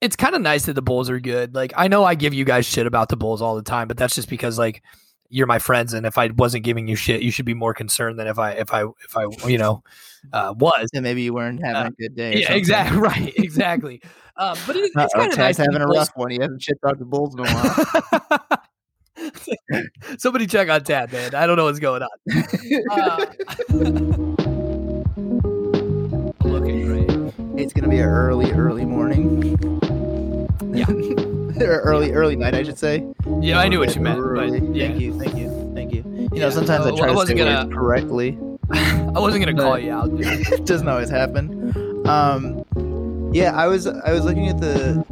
it's kind of nice that the Bulls are good. Like I know I give you guys shit about the Bulls all the time, but that's just because like you're my friends, and if I wasn't giving you shit, you should be more concerned than if I if I if I you know uh, was. And maybe you weren't having Uh, a good day. Yeah, exactly right, exactly. Um, but it, it's kind of nice. having a Bulls- rough one. He hasn't shit talked the Bulls in a while. Somebody check on Tad, man. I don't know what's going on. Uh, looking great. It's gonna be an early, early morning. Yeah. or early, early night, I should say. Yeah, I knew what you meant, Early. but yeah, Thank you, thank you, thank you. You Yeah, know, sometimes uh, I try I to say gonna- correctly. I wasn't gonna call you out. It doesn't always happen. Um, yeah, I was I was looking at the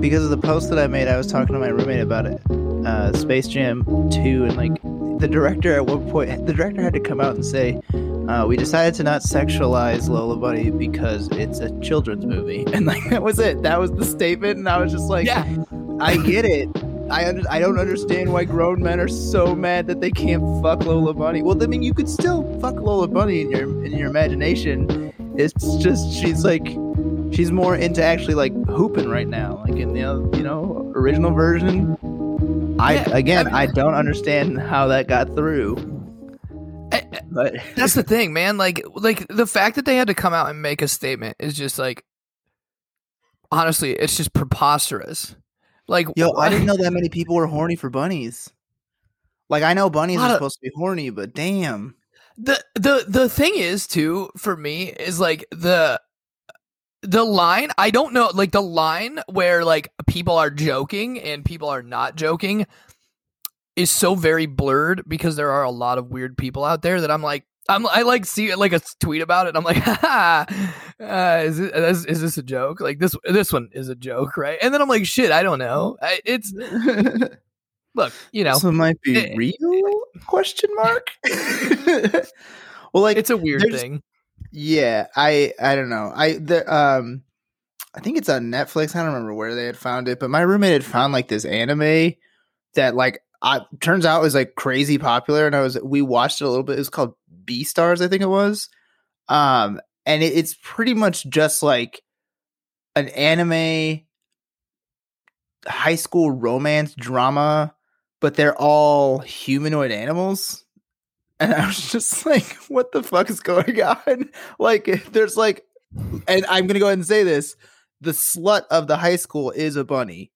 because of the post that I made. I was talking to my roommate about it. Uh, Space Jam Two, and like the director at one point, the director had to come out and say, uh, "We decided to not sexualize Lola Bunny because it's a children's movie," and like that was it. That was the statement, and I was just like, yeah, I get it." I, under, I don't understand why grown men are so mad that they can't fuck Lola Bunny. Well, I mean, you could still fuck Lola Bunny in your in your imagination. It's just she's like she's more into actually like hooping right now, like in the uh, you know original version. I Yeah, again, I I, don't understand how that got through, but that's the thing, man. Like, like the fact that they had to come out and make a statement is just like, honestly, it's just preposterous. Like, yo, I didn't know that many people were horny for bunnies. Like I know bunnies are of- supposed to be horny, but damn. the the the thing is too for me is like the the line i don't know like the line where like people are joking and people are not joking is so very blurred because there are a lot of weird people out there that i'm like I'm, I like see like a tweet about it. And I'm like, Haha, uh, is, it, is is this a joke? Like this this one is a joke, right? And then I'm like, shit, I don't know. I, it's look, you know, so it might be it- real? Question mark. well, like it's a weird thing. Yeah, I I don't know. I the um I think it's on Netflix. I don't remember where they had found it, but my roommate had found like this anime that like I turns out it was like crazy popular and I was we watched it a little bit. It was called Beastars, I think it was. Um and it, it's pretty much just like an anime high school romance drama, but they're all humanoid animals. And I was just like, what the fuck is going on? Like, there's like, and I'm going to go ahead and say this the slut of the high school is a bunny.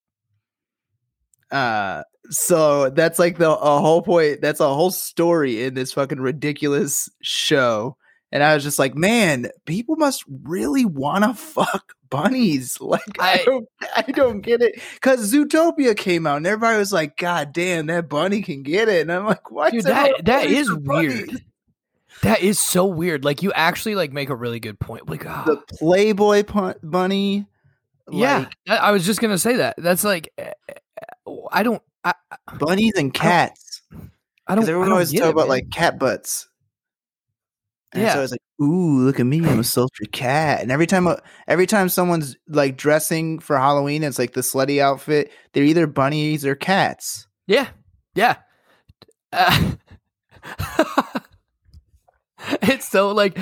Uh, so that's like the a whole point. That's a whole story in this fucking ridiculous show. And I was just like, man, people must really want to fuck bunnies. Like, I, I- don't, I don't get it. Because Zootopia came out, and everybody was like, God damn, that bunny can get it. And I'm like, why? Dude, is that that bunnies? weird. That is so weird. Like you actually like make a really good point. Like, ah, The Playboy pun- bunny. yeah, like, I, I was just gonna say that. That's like, eh, eh, I don't, I, bunnies and cats. I don't. Everyone I don't always talk about man. like cat butts. And Yeah. so I was like, "Ooh, look at me! I'm a sultry cat." And every time, every time someone's like dressing for Halloween, it's like the slutty outfit. They're either bunnies or cats. yeah, yeah. Uh, it's so like,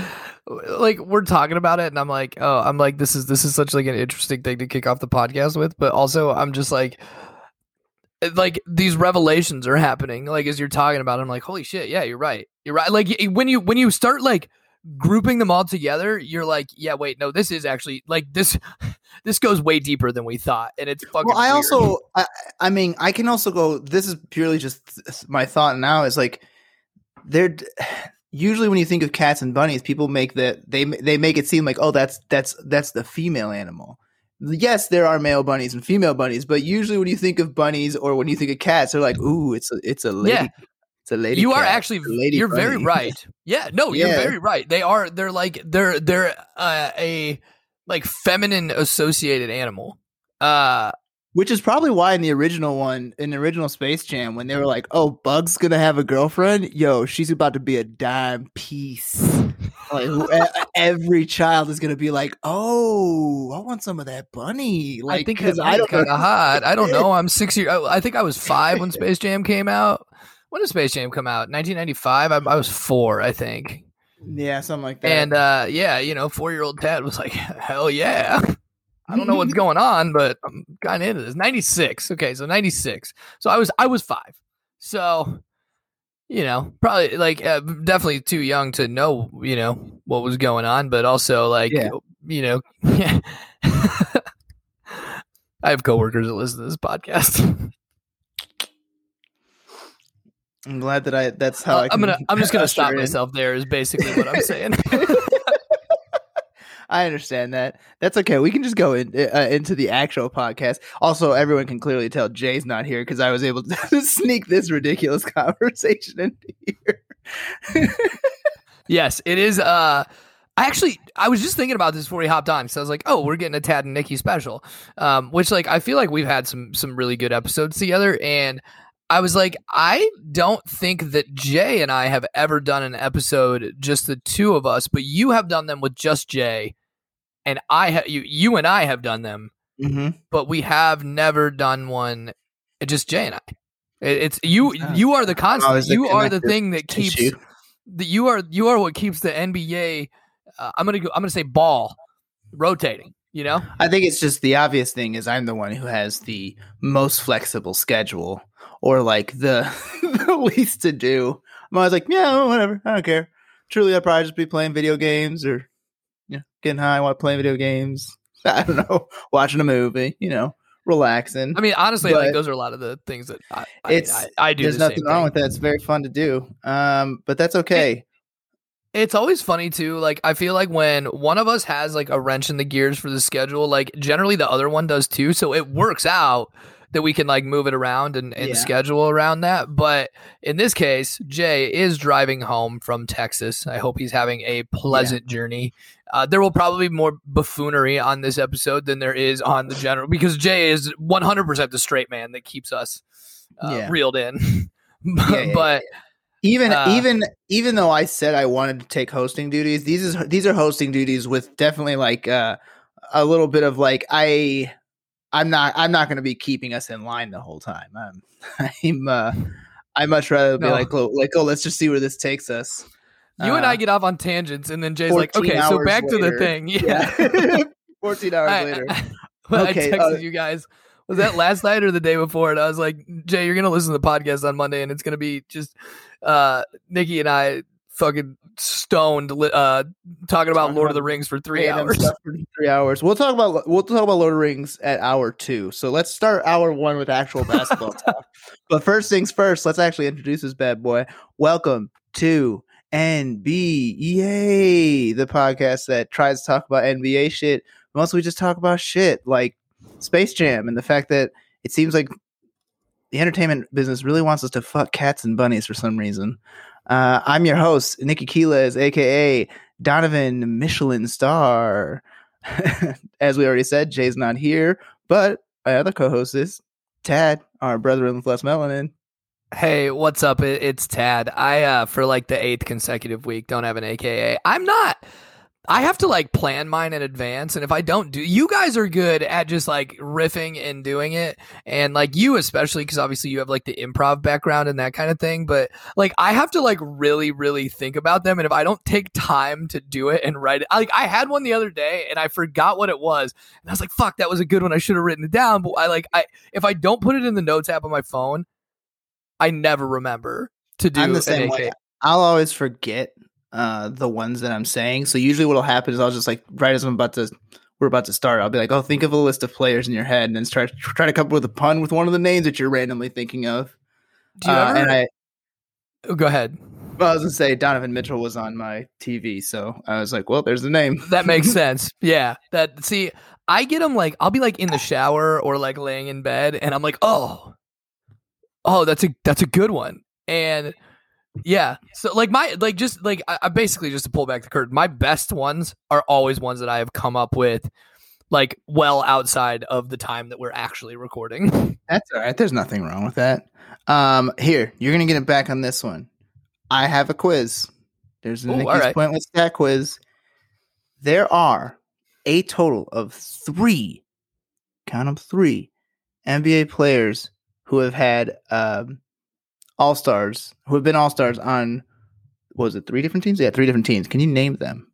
like we're talking about it, and I'm like, oh, I'm like, this is this is such like an interesting thing to kick off the podcast with, but also I'm just like. Like these revelations are happening, like as you're talking about, it, I'm like, holy shit, yeah, you're right, you're right. Like when you when you start like grouping them all together, you're like, yeah, wait, no, this is actually like this. This goes way deeper than we thought, and it's fucking. Well, I weird. also, I, I mean, I can also go. This is purely just my thought now. Is like they're usually when you think of cats and bunnies, people make that they they make it seem like oh that's that's that's the female animal. Yes, there are male bunnies and female bunnies, but usually when you think of bunnies or when you think of cats, they're like ooh, it's a it's a lady. Yeah. It's a lady. you are actually you're very right yeah no you're very right they are they're like they're they're uh, a like feminine associated animal uh Which is probably why in the original one, in the original Space Jam, when they were like, "Oh, Bug's gonna have a girlfriend," yo, she's about to be a dime piece. like every child is gonna be like, "Oh, I want some of that bunny." Like, i think 'cause that I don't kind of hot. I don't know. I'm six years I, I think i was five when space jam came out. When did space jam come out? 1995 i, I was four i think. Yeah, something like that. and uh yeah you know four year old dad was like hell yeah I don't know what's going on, but I'm kind of into this. 96. Okay, so 96. So I was I was 5. So you know, probably like uh, definitely too young to know, you know, what was going on, but also like Yeah. you know, I have coworkers that listen to this podcast. I'm glad that I. That's how Uh, I. I'm gonna I'm just gonna usher stop in. myself there is basically what I'm saying. I understand that. That's okay. We can just go in, uh, into the actual podcast. Also, everyone can clearly tell Jay's not here because I was able to sneak this ridiculous conversation into here. Yes, it is. Uh, I actually, I was just thinking about this before we hopped on So I was like, oh, we're getting a Tad and Nicky special, um, which like I feel like we've had some some really good episodes together, and I was like, I don't think that Jay and I have ever done an episode just the two of us, but you have done them with just Jay, and I ha- you you and I have done them, Mm-hmm. but we have never done one uh, just Jay and I. It- It's you. You are the constant. You are the thing that keeps Issue. the, you are you are what keeps the NBA. Uh, I'm gonna go. I'm gonna say ball rotating. You know, I think it's just the obvious thing is I'm the one who has the most flexible schedule or like the, the least to do. I'm always like, yeah, whatever. I don't care. Truly, I'd probably just be playing video games or you know, getting high while playing video games. I don't know, watching a movie, you know, relaxing. I mean, honestly, like But- those are a lot of the things that I, I, It's- I, I do. There's the nothing wrong thing. with that. It's very fun to do. Um, but that's okay. It's always funny too. Like I feel like when one of us has like a wrench in the gears for the schedule, like generally the other one does too. So it works out that we can like move it around and, and Yeah. schedule around that. But in this case, Jay is driving home from Texas. I hope he's having a pleasant journey. Uh, there will probably be more buffoonery on this episode than there is on the general because Jay is 100% the straight man that keeps us uh, Yeah. reeled in. Yeah, yeah, but Even Uh, even even though I said I wanted to take hosting duties, these is these are hosting duties with definitely like uh, a little bit of like I I'm not I'm not going to be keeping us in line the whole time. I'm I'm uh, I much rather be No. like oh, like oh let's just see where this takes us. you and Uh, I get off on tangents, and then Jay's like, okay, so back to the thing. yeah. 14 hours I, later. I, when Okay, I texted uh, you guys. Was that last night or the day before? And I was like, Jay, you're gonna listen to the podcast on Monday, and it's gonna be just uh, Nicky and I fucking stoned, uh, talking about Lord of the Rings for three hours. three hours. We'll talk about we'll talk about Lord of the Rings at hour two. So let's start hour one with actual basketball talk. But first things first, let's actually introduce this bad boy. Welcome to NBYAY, the podcast that tries to talk about NBA shit. Mostly we just talk about shit like Space Jam and the fact that it seems like the entertainment business really wants us to fuck cats and bunnies for some reason. Uh, I'm your host, Nicky Keeles, aka Donovan Michelin star. As we already said, Jay's not here, but my other co-host is Tad, our brother in flesh melanin. Hey, what's up? It's Tad. I uh, for like the eighth consecutive week don't have an AKA. I'm not. I have to like plan mine in advance, and if I don't do, you guys are good at just like riffing and doing it, and like you especially because obviously you have like the improv background and that kind of thing. But like I have to like really, really think about them, and if I don't take time to do it and write it, like I had one the other day and I forgot what it was, and I was like, "Fuck, that was a good one. I should have written it down." But I like I if I don't put it in the notes app on my phone, I never remember to do I'm the same way. I'll always forget uh, the ones that I'm saying. So usually what'll happen is I'll just like right as I'm about to we're about to start, I'll be like, oh, think of a list of players in your head and then try try to come up with a pun with one of the names that you're randomly thinking of. Do you Uh, ever? and I, oh, go ahead. well, I was gonna say Donovan Mitchell was on my TV, so I was like, well, there's the name. That makes sense. Yeah. That see, I get them like I'll be like in the shower or like laying in bed, and I'm like, oh, oh, that's a that's a good one, and yeah. So like my like just like I, I basically just to pull back the curtain, my best ones are always ones that I have come up with. Like well outside of the time that we're actually recording. That's all right. There's nothing wrong with that. Um, here, you're gonna get it back on this one. I have a quiz. There's a Ooh, Nicky's right. pointless stat quiz. There are a total of three, count them three, NBA players who have had um, all stars, who have been all stars on. what Was it three different teams? Yeah, three different teams. Can you name them?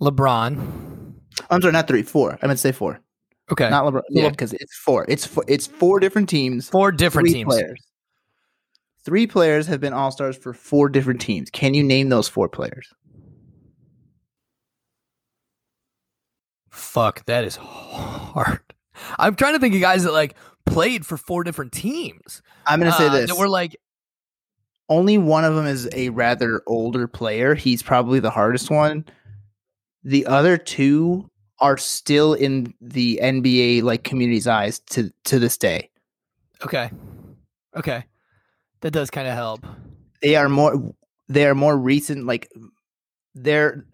LeBron. I'm sorry, not three, four. I meant to say four. Okay. Not LeBron. Yeah, because it's four. It's four, it's four different teams. Four different teams. players. Three players have been all stars for four different teams. Can you name those four players? Fuck, that is hard. I'm trying to think of guys that like played for four different teams. I'm going to say Uh, this. That were like, Only one of them is a rather older player. He's probably the hardest one. The other two are still in the NBA like community's eyes to to this day. okay, okay, that does kind of help. They are more they are more recent like they're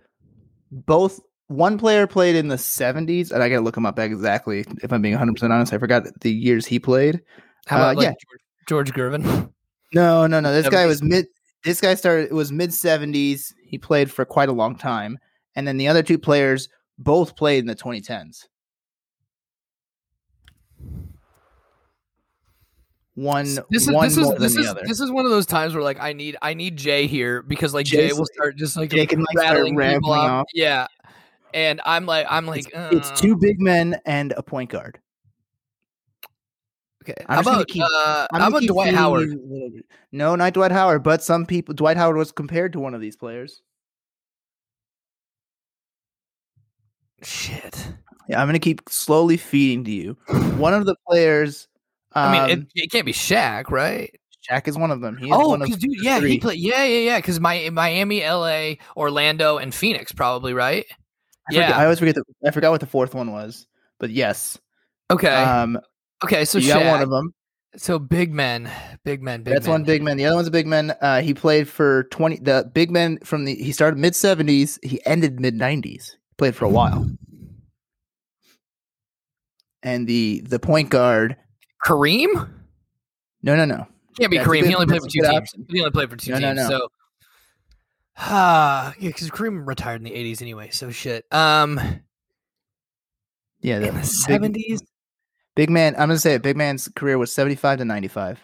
both one player played in the 70s and I got to look him up exactly if I'm being 100% honest. I forgot the years he played. How Uh, about like yeah. George, George Gervin? No, no, no. This guy was mid. This guy started. It was mid seventies. He played for quite a long time, and then the other two players both played in the 2010s. One, This is one this is this is this is one of those times where like I need I need Jay here because like Jay Jay's will start just like Jay can, like, rattling people off. Yeah, and I'm like I'm like it's uh, two big men and a point guard. Okay, I'm how about keep- uh, how about Dwight Howard? you little bit. No, not Dwight Howard, but some people. Dwight Howard was compared to one of these players. Shit. Yeah, I'm gonna keep slowly feeding to you. One of the players. Um, I mean, it, it can't be Shaq, right? Shaq is one of them. He is Oh, one of because dude, yeah, three. he played. Yeah, yeah, yeah. Because my Miami, LA, Orlando, and Phoenix, probably right. I forget- Yeah. I always forget. The, I forgot what the fourth one was, but yes. Okay. Um, okay. So you got one of them. So big men, big men, big That's men. one big man. The other one's a big man. Uh, he played for twenty. The big man from the. He started mid seventies. He ended mid nineties. Played for a while. And the the point guard. Kareem No, no, no. can't be That's Kareem. he only played for two teams. option. He only played for two No, no, teams. no. So. Ah, yeah, because Kareem retired in the '80s anyway. So shit. Um, Yeah, the '70s. big man. I'm gonna say it. Big man's career was seventy five to ninety five.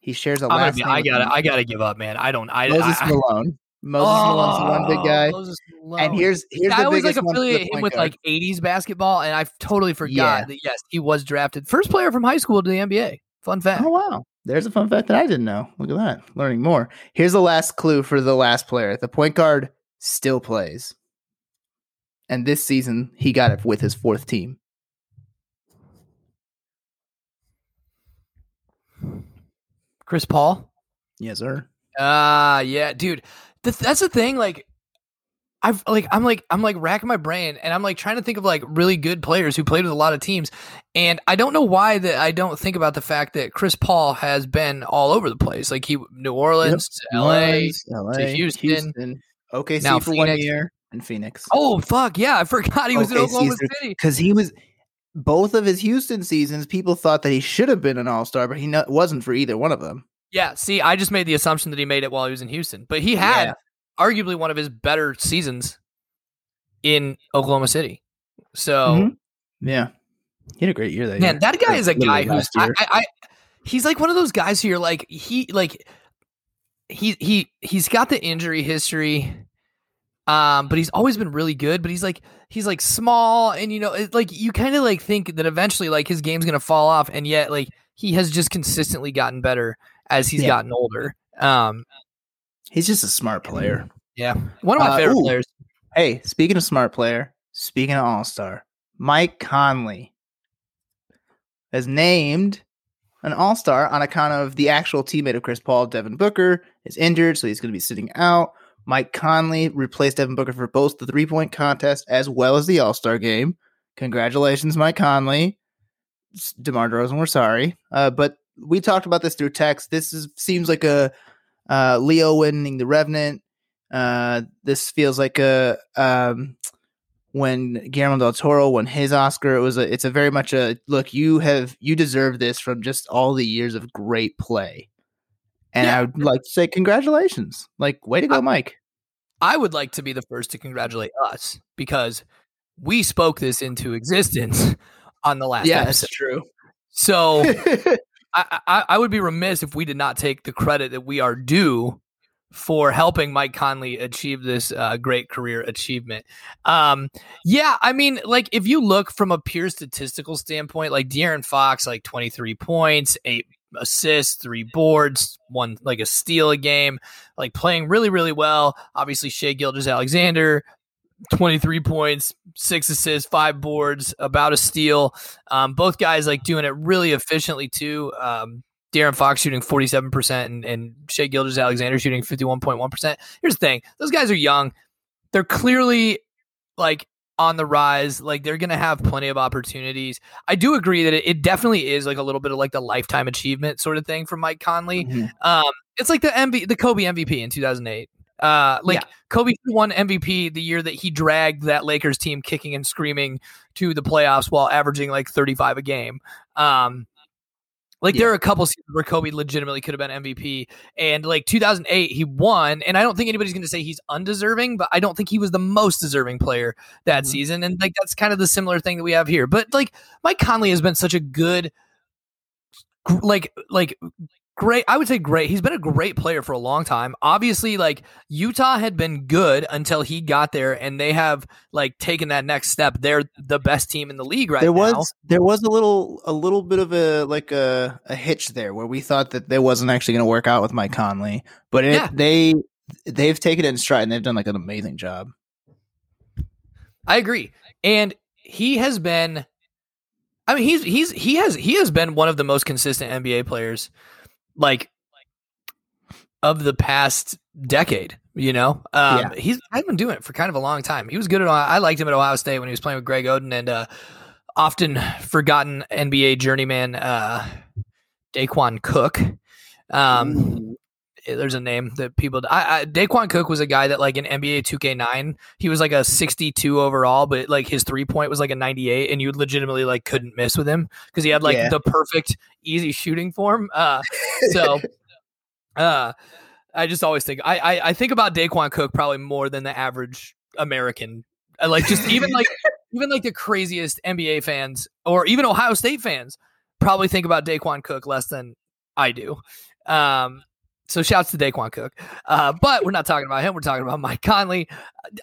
He shares a last be, name. I gotta, I gotta give up, man. I don't. I Moses I, Malone. Moses Malone's the one big Oh, guy. Moses And Malone. here's here's I the always like affiliate him with guard. like '80s basketball, and I totally forgot Yeah. that yes, he was drafted first player from high school to the NBA. Fun fact. Oh wow. There's a fun fact that I didn't know. Look at that. Learning more. Here's the last clue for the last player. The point guard still plays. And this season he got it with his fourth team. Chris Paul. Yes, sir. Ah, yeah, dude. Th- that's the thing. Like, I've like, I'm like, I'm like racking my brain, and I'm like trying to think of like really good players who played with a lot of teams, and I don't know why that I don't think about the fact that Chris Paul has been all over the place. Like he, New Orleans, to L.A. LA, Houston. OKC Now for one year, and Phoenix. Oh fuck, yeah, I forgot he was in Oklahoma City. Because he was both of his Houston seasons, people thought that he should have been an all star, but he no, wasn't for either one of them. Yeah, see, I just made the assumption that he made it while he was in Houston, but he had Yeah. Arguably one of his better seasons in Oklahoma City. So. Mhm. Yeah. He had a great year that Man, year. that guy Or is a guy who's I. I, I he's like one of those guys who you're like he like he he he's got the injury history um but he's always been really good but he's like he's like small and you know it, like you kind of like think that eventually like his game's gonna fall off and yet like he has just consistently gotten better as he's Yeah. gotten older um He's just a smart player. yeah one of my Uh, favorite ooh. players Hey, speaking of smart player, speaking of all star, Mike Conley has named an all star on account of the actual teammate of Chris Paul, Devin Booker, is injured, so he's going to be sitting out. Mike Conley replaced Devin Booker for both the three point contest as well as the all star game. Congratulations, Mike Conley. DeMar DeRozan, we're sorry. Uh, but we talked about this through text. This is, seems like a uh, Leo winning the Revenant. Uh, this feels like a um, when Guillermo del Toro won his Oscar. It was a. It's a very much a look. You have you deserve this from just all the years of great play, and Yeah. I would like to say congratulations. Like way to go, I- Mike. I would like to be the first to congratulate us because we spoke this into existence on the last episode. That's true. So I, I, would be remiss if we did not take the credit that we are due for helping Mike Conley achieve this uh, great career achievement. Um, yeah, I mean, like if you look from a pure statistical standpoint, like De'Aaron Fox, like 23 points, eight assists, three boards, one like a steal a game, like playing really, really well. Obviously, Shai Gilgeous-Alexander, 23 points, six assists, five boards, about a steal. Um, both guys like doing it really efficiently too. Um, De'Aaron Fox shooting 47% and, and Shai Gilgeous-Alexander shooting 51.1%. Here's the thing those guys are young. They're clearly like on the rise. Like they're going to have plenty of opportunities. I do agree that it, it, definitely is like a little bit of like the lifetime achievement sort of thing for Mike Conley. Mm-hmm. Um, it's like the MV, the Kobe MVP in 2008. Uh, like yeah. Kobe won MVP the year that he dragged that Lakers team kicking and screaming to the playoffs while averaging like 35 a game. Um, like yeah. there are a couple seasons where Kobe legitimately could have been MVP, and like 2008 he won, and I don't think anybody's going to say he's undeserving, but I don't think he was the most deserving player that mm-hmm. season, and like that's kind of the similar thing that we have here. But like Mike Conley has been such a good, like like great. I would say great. He's been a great player for a long time. Obviously, like Utah had been good until he got there, and they have like taken that next step. They're the best team in the league right there now. was there was a little a little bit of a like a, a hitch there where we thought that there wasn't actually going to work out with Mike Conley, but it, yeah. they they've taken it in stride and they've done like an amazing job. I agree, and he has been. I mean, he's he's he has he has been one of the most consistent NBA players like of the past decade. You know, um, yeah. he's I've been doing it for kind of a long time. He was good at. I liked him at Ohio State when he was playing with Greg Oden and uh, often forgotten NBA journeyman uh, Daequan Cook. Um, there's a name that people. I, I Daequan Cook was a guy that like in NBA 2K9, he was like a 62 overall, but like his three point was like a 98, and you legitimately like couldn't miss with him because he had like yeah. the perfect easy shooting form. Uh, so, uh, I just always think I, I I think about Daequan Cook probably more than the average American. Uh, like just even like even like the craziest NBA fans or even Ohio State fans probably think about Daequan Cook less than I do. Um, so shouts to Daequan Cook. Uh, but we're not talking about him. We're talking about Mike Conley.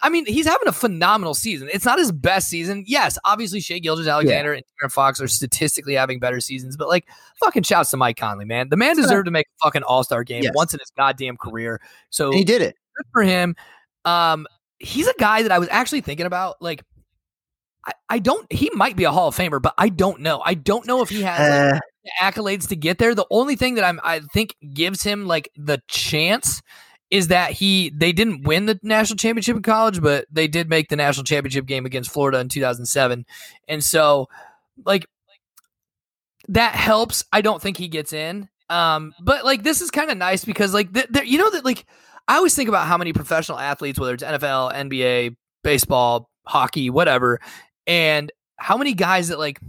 I mean, he's having a phenomenal season. It's not his best season. Yes, obviously Shai Gilgeous-Alexander yeah. and Aaron Fox are statistically having better seasons, but like fucking shouts to Mike Conley, man. The man deserved to make a fucking all-star game yes. once in his goddamn career. So and he did it. Good for him. Um, he's a guy that I was actually thinking about, like I, I don't he might be a Hall of Famer, but I don't know. I don't know if he has like, uh, accolades to get there. The only thing that I'm I think gives him like the chance is that he they didn't win the national championship in college, but they did make the national championship game against Florida in 2007. And so like that helps. I don't think he gets in. Um but like this is kind of nice because like th- th- you know that like I always think about how many professional athletes whether it's NFL, NBA, baseball, hockey, whatever, and how many guys that like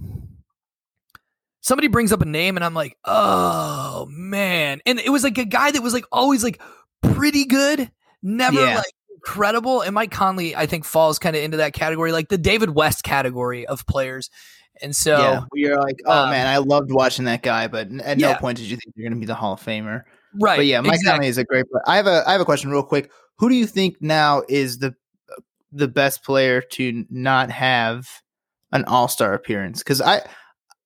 somebody brings up a name and I'm like, oh man. And it was like a guy that was like always like pretty good, never yeah. like incredible. And Mike Conley, I think, falls kind of into that category, like the David West category of players. And so yeah, you're like, oh um, man, I loved watching that guy, but at yeah. no point did you think you're going to be the Hall of Famer, right? But yeah, Mike exactly. Conley is a great. Player. I have a I have a question real quick. Who do you think now is the the best player to not have an All Star appearance? Because I,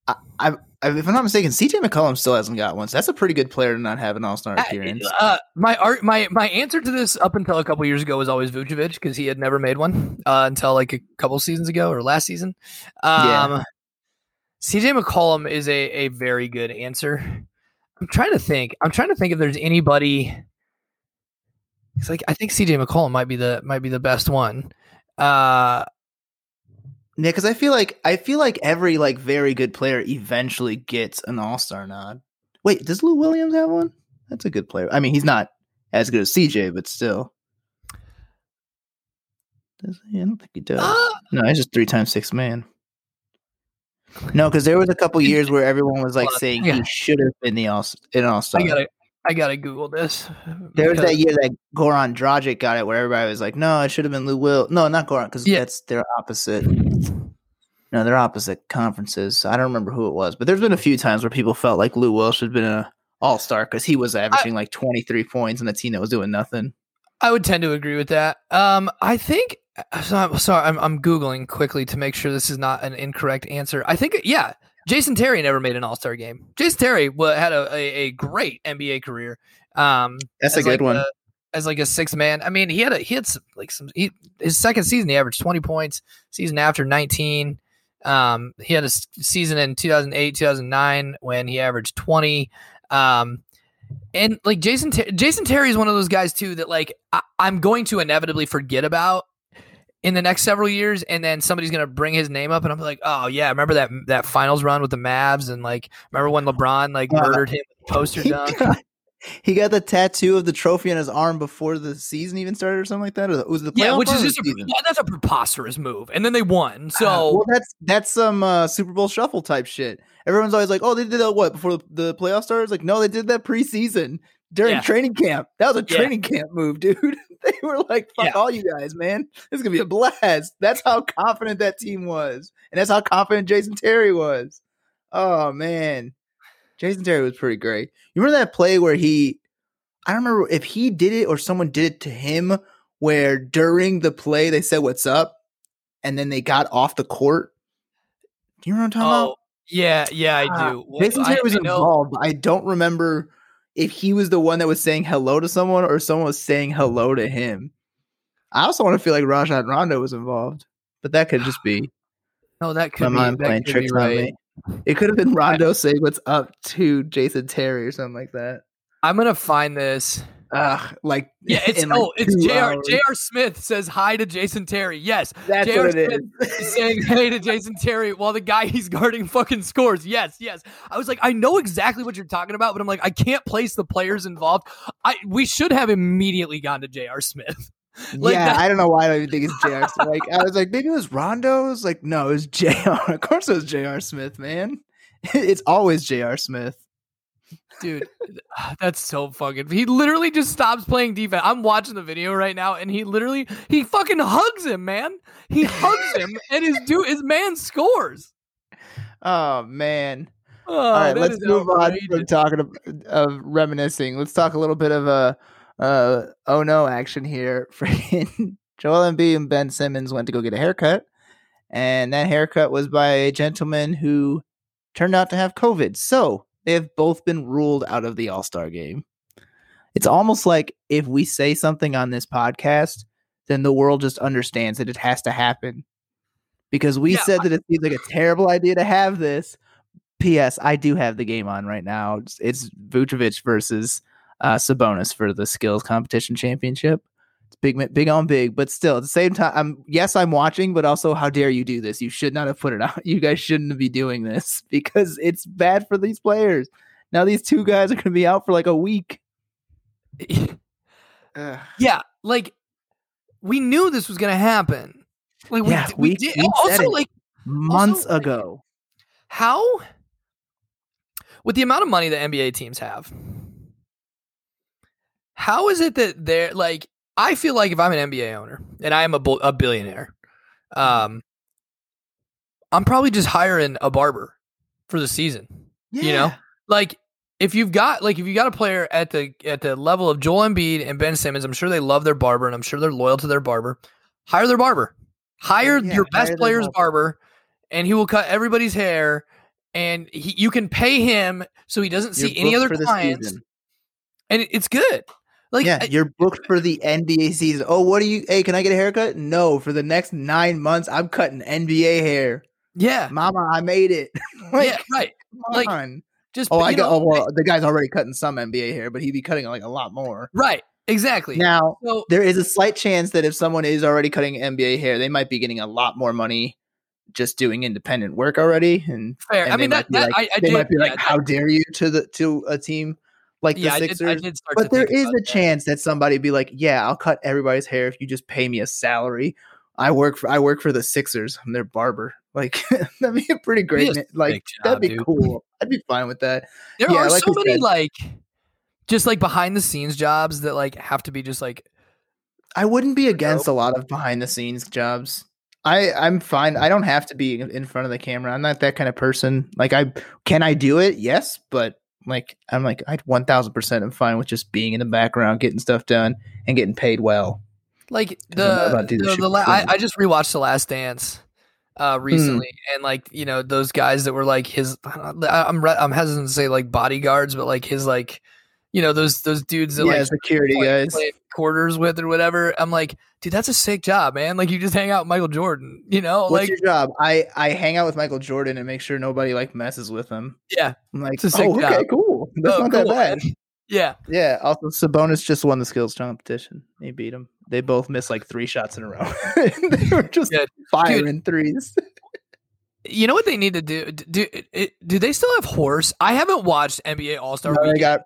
I, I, if I'm not mistaken, CJ McCollum still hasn't got one. So that's a pretty good player to not have an All Star appearance. Uh, my art, my my answer to this up until a couple years ago was always Vucevic because he had never made one uh, until like a couple seasons ago or last season. Um, yeah. CJ McCollum is a a very good answer. I'm trying to think. I'm trying to think if there's anybody. It's like I think CJ McCollum might be the might be the best one. Uh, yeah, because I feel like I feel like every like very good player eventually gets an All Star nod. Wait, does Lou Williams have one? That's a good player. I mean, he's not as good as CJ, but still. Does he? I don't think he does. Uh, no, he's just three times six man. No, because there was a couple years where everyone was like saying he should have been the all in All Star. I gotta, I gotta Google this. There was that year that Goran Dragic got it, where everybody was like, "No, it should have been Lou Will." No, not Goran, because yeah. that's their opposite. No, they're opposite conferences. I don't remember who it was, but there's been a few times where people felt like Lou Will should have been a All Star because he was averaging like 23 points on a team that was doing nothing. I would tend to agree with that. Um, I think. So I'm sorry, I'm, I'm googling quickly to make sure this is not an incorrect answer. I think, yeah, Jason Terry never made an All Star game. Jason Terry had a, a, a great NBA career. Um, That's a good like one. a- as like a six man. I mean, he had a he had some, like some he, his second season he averaged twenty points. Season after nineteen. Um, he had a season in two thousand eight, two thousand nine when he averaged twenty. Um, and like Jason Ter- Jason Terry is one of those guys too that like I- I'm going to inevitably forget about in the next several years, and then somebody's gonna bring his name up, and I'm like, oh yeah, remember that that finals run with the Mavs, and like remember when LeBron like Yeah. murdered him with poster he, dunk. got, he got the tattoo of the trophy on his arm before the season even started, or something like that. Or was it the Yeah, which is just a, yeah, that's a preposterous move, and then they won. So Uh, well, that's that's some uh, Super Bowl shuffle type shit. Everyone's always like, "Oh, they did that what before the, the playoff started?" Like, no, they did that preseason during Yeah. training camp. That was a Yeah. training camp move, dude. they were like, "Fuck Yeah. all you guys, man. This is gonna be a blast." That's how confident that team was, and that's how confident Jason Terry was. Oh man, Jason Terry was pretty great. You remember that play where he? I don't remember if he did it or someone did it to him. Where during the play they said "What's up," and then they got off the court. Do you remember what I'm talking about? oh yeah, yeah, I Ah, do. Well, Jason I- Terry was I involved. I don't remember if he was the one that was saying hello to someone or someone was saying hello to him. I also want to feel like Rajon Rondo was involved, but that could just be No, that my could be, mind playing tricks be on me. It could have been Rondo saying what's up to Jason Terry or something like that. I'm gonna find this. Ugh, like Yeah, it's in oh, like oh, it's Jr. Jr. Smith says hi to Jason Terry. Yes, That's J.R. what it Smith is. saying hey to Jason Terry while the guy he's guarding fucking scores. Yes, yes. I was like, I know exactly what you're talking about, but I'm like, I can't place the players involved. I we should have immediately gone to J.R. Smith. Like yeah, that- I don't know why I don't even think it's JR. Smith. like I was like, maybe it was Rondo's. Like, no, it was JR. Of course it was JR Smith, man. It's always JR Smith. Dude, that's so fucking. He literally just stops playing defense. I'm watching the video right now, and he literally he fucking hugs him, man. He hugs him, and his dude, his man scores. Oh man. Oh, All right, let's move on from talking of, of reminiscing. Let's talk a little bit of a uh, oh no action here. Freaking Joel Embiid and Ben Simmons went to go get a haircut, and that haircut was by a gentleman who turned out to have COVID. So they have both been ruled out of the All Star game. It's almost like if we say something on this podcast, then the world just understands that it has to happen. Because we Yeah, said that it seems like a terrible idea to have this. P.S. I do have the game on right now. It's, it's Vucevic versus uh, Sabonis for the skills competition championship. It's big, big on big, but still at the same time, I'm yes, I'm watching, but also, how dare you do this? You should not have put it out. You guys shouldn't be doing this because it's bad for these players. Now these two guys are going to be out for like a week. Yeah, like we knew this was gonna happen. Like we, Yeah, d- we, we- did. we oh, said also, it. like Months like- ago, how with the amount of money that NBA teams have, how is it that they're like? I feel like if I'm an NBA owner and I am a, a billionaire, um, I'm probably just hiring a barber for the season. You know, like if you've got like if you got a player at the at the level of Joel Embiid and Ben Simmons, I'm sure they love their barber and I'm sure they're loyal to their barber. Hire their barber. Hire Yeah, your best their player's barber. barber, and he will cut everybody's hair. And he, you can pay him so he doesn't You're see any other clients, and it- it's good. Like, yeah, I- you're booked for the NBA season. Oh, what do you? Hey, can I get a haircut? No, for the next nine months, I'm cutting NBA hair. yeah, Mama, I made it. like, yeah, right. come like, on. Just Oh, I got. know, Oh, well, the guy's already cutting some NBA hair, but he'd be cutting like a lot more. right, exactly. Now, so there is a slight chance that if someone is already cutting NBA hair, they might be getting a lot more money just doing independent work already. And, fair. and I mean, that, that like, I, I they did. might be like, yeah, "How dare you?" to the to a team like yeah, the I Sixers. did, I did But there is a that. chance that somebody be like, "Yeah, I'll cut everybody's hair if you just pay me a salary." I work for I work for the Sixers. I'm their barber. Like that'd be a pretty great. a Like sick that'd be dude. cool. I'd be fine with that. There Yeah, are like so many said. like just like behind the scenes jobs that like have to be just like I wouldn't be against a lot of behind the scenes jobs. I I'm fine. I don't have to be in front of the camera. I'm not that kind of person. Like I can I do it? Yes, but like I'm like I'd one thousand percent am fine with just being in the background, getting stuff done, and getting paid well. Like the, about to do the, the la- I. I just rewatched The Last Dance uh Hmm. recently and like you know those guys that were like his I'm re- I'm hesitant to say like bodyguards but like his like you know those those dudes that yeah, like security play- guys. play quarters with or whatever I'm like dude that's a sick job man like you just hang out with Michael Jordan you know What's like your job? I I hang out with Michael Jordan and make sure nobody like messes with him. yeah I'm like, It's a sick oh, okay, job. cool. That's Oh, not cool, that bad. man. yeah Yeah. Also, Sabonis just won the skills competition. He beat him. They both missed like three shots in a row. they were just Yeah. firing threes. you know what they need to do do do, do they still have horse I haven't watched NBA All Star No, they got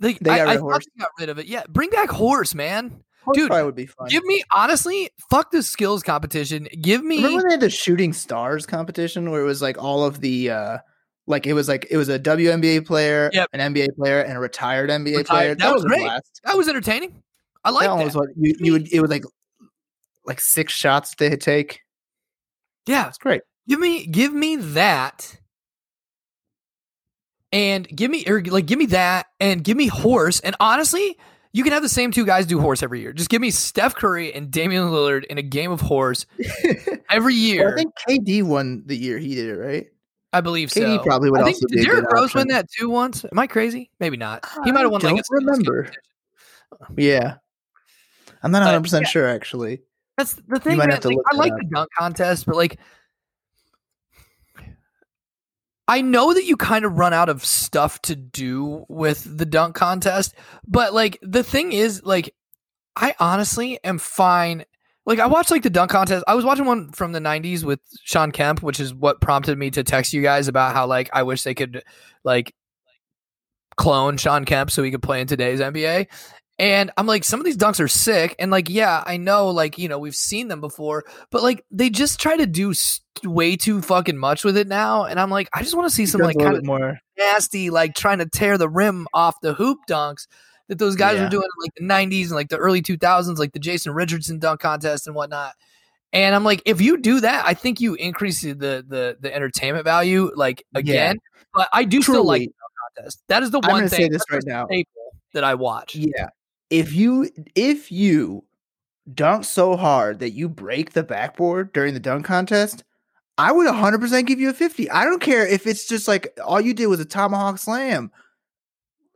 They, They I, got rid I of horse. got rid of it. Yeah, bring back horse, man. Horse Dude, would be fun. Give me honestly, fuck the skills competition. Give me Remember when they had the shooting stars competition where it was like all of the uh like it was like it was a WNBA player, Yep. an NBA player, and a retired NBA Retired. player. That was a great. blast. that was entertaining. I like that that. was what you, you would it was like like six shots they would take. yeah, That's great. give me give me that, and give me or like give me that, and give me horse. And honestly, you can have the same two guys do horse every year. Just give me Steph Curry and Damian Lillard in a game of horse every year. Well, I think KD won the year he did it, right? I believe KD so. probably would I think also did Derrick Rose win that too once? Am I crazy? Maybe not. He might have won I like don't skills remember. Yeah. I'm not 100 percent sure actually. That's the thing, man. like, I like the dunk contest, but like, I know that you kind of run out of stuff to do with the dunk contest, but like the thing is, like, I honestly am fine. Like, I watched like the dunk contest. I was watching one from the '90s with Shawn Kemp, which is what prompted me to text you guys about how like I wish they could like clone Shawn Kemp so he could play in today's NBA. And I'm like, some of these dunks are sick. And like, yeah, I know, like, you know, we've seen them before, but like, they just try to do st- way too fucking much with it now. And I'm like, I just want to see some like kind of more. nasty, like trying to tear the rim off the hoop dunks that those guys Yeah. were doing in like the 90s and like the early 2000s, like the Jason Richardson dunk contest and whatnot. And I'm like, if you do that, I think you increase the the the entertainment value like Yeah. again. But I do still like the contest. That is the one thing say this right now. that I watch. Yeah. If you if you dunk so hard that you break the backboard during the dunk contest, I would 100% give you a 50. I don't care if it's just like all you did was a tomahawk slam.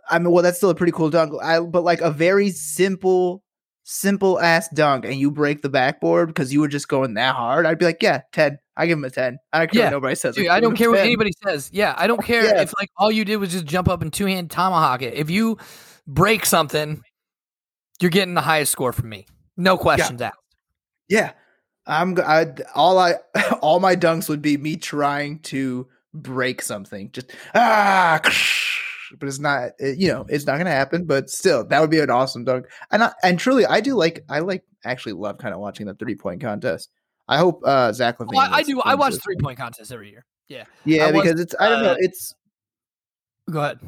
I mean, well, that's still a pretty cool dunk. I, but like a very simple, simple ass dunk, and you break the backboard because you were just going that hard. I'd be like, yeah, 10. I give him a 10. I don't care Yeah. what nobody says. Dude, I don't care what anybody says. Yeah, I don't care Yeah. if like all you did was just jump up and two hand tomahawk it. If you break something, you're getting the highest score from me. No questions asked. Yeah, I'm. I all I all my dunks would be me trying to break something. Just ah, but it's not. it- you know, it's not gonna happen. But still, that would be an awesome dunk. And I, and truly, I do like. I like actually love kind of watching the three point contest. I hope uh Zach LaVine. Well, I, I do. I watch three-point contests every year. Yeah. Yeah, I was, because it's. I don't know. uh, It's Go ahead.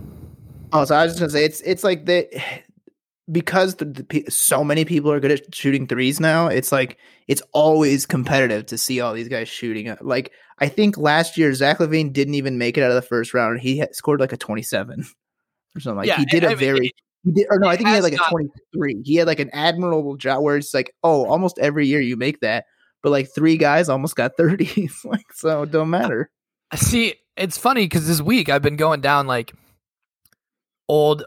Oh, so I was just gonna say it's it's like that because the, the, so many people are good at shooting threes now. It's like it's always competitive to see all these guys shooting. Like I think last year Zach LaVine didn't even make it out of the first round. He had scored like a twenty-seven or something. Like Yeah, he did I a mean, very. He did, or no, I think he had like a not- 23. He had like an admirable job where it's like, oh, almost every year you make that, but like three guys almost got 30s. like, so it don't matter. See, it's funny because this week I've been going down like old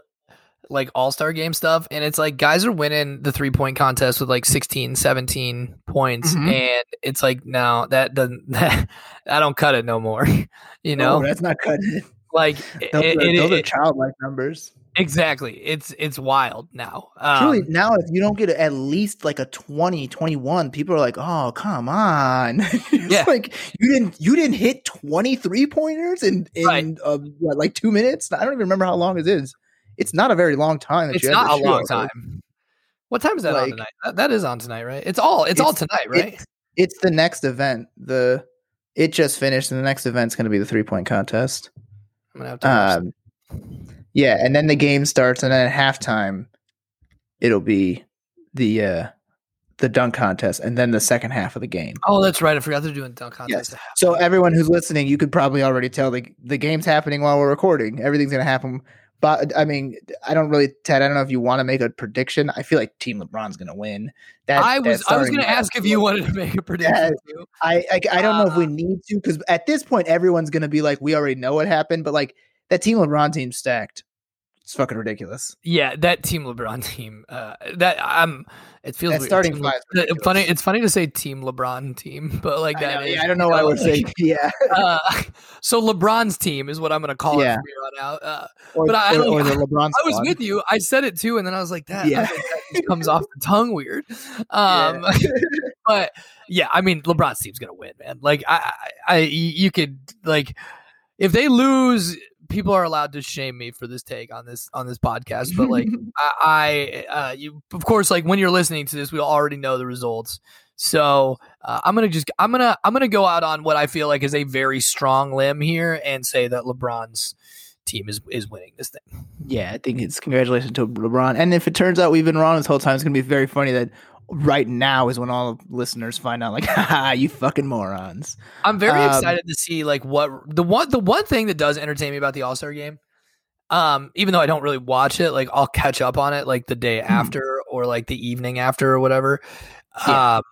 like all-star game stuff and it's like guys are winning the three-point contest with like 16 17 points Mhm. and it's like no that doesn't that, i don't cut it no more you No, know that's not cutting like Those, it- are, it- those are childlike numbers. exactly it's it's wild now um, Truly, now if you don't get at least like a 20, 21, people are like, "Oh, come on!" it's Yeah. like you didn't you didn't hit twenty three pointers in in Right. uh, what, like two minutes. I don't even remember how long it is. It's not a very long time. That it's not to a long. Like, time what time is that on tonight that, that is on tonight right it's all it's, all tonight right It's, it's the next event. The it just finished, and the next event's going to be the three point contest. i'm gonna have to Um, yeah, and then the game starts, and then at halftime, it'll be the uh the dunk contest and then the second half of the game. Oh, that's right. I forgot they're doing dunk contest. Yes. So everyone who's listening, you could probably already tell the the game's happening while we're recording. Everything's gonna happen. But I mean, I don't really, Ted. I don't know if you want to make a prediction. I feel like Team LeBron's gonna win. That I was I was going to ask if you wanted to make a prediction. I I, I don't know if we Uh, need to because at this point everyone's gonna be like, we already know what happened. But like that Team LeBron team stacked. It's fucking ridiculous. Yeah, that Team LeBron team. Uh, that I'm. It feels That weird. starting Team five funny. It's funny to say Team LeBron team, but like I, that. know, is- yeah, I don't know why we're like, saying yeah, Uh, so LeBron's team is what I'm going to call Yeah. it from here on out. Uh, or, But I or, don't- or the LeBron. I was with you. I said it too, and then I was like, "That, Yeah. that comes off the tongue weird." Um, but yeah, I mean, LeBron's team's gonna win, man. Like, I, I, I, you could like, if they lose, people are allowed to shame me for this take on this on this podcast. But like, I, I uh, you, of course, like when you're listening to this, we already know the results. So uh, I'm gonna just, I'm gonna, I'm gonna go out on what I feel like is a very strong limb here and say that LeBron's team is is winning this thing. Yeah, I think it's congratulations to LeBron. And if it turns out we've been wrong this whole time, it's gonna be very funny that right now is when all the listeners find out, like, haha, you fucking morons. I'm very Um, excited to see like what the one the one thing that does entertain me about the All Star game. Um, even though I don't really watch it, like I'll catch up on it like the day Hmm. after or like the evening after or whatever. Yeah. Um,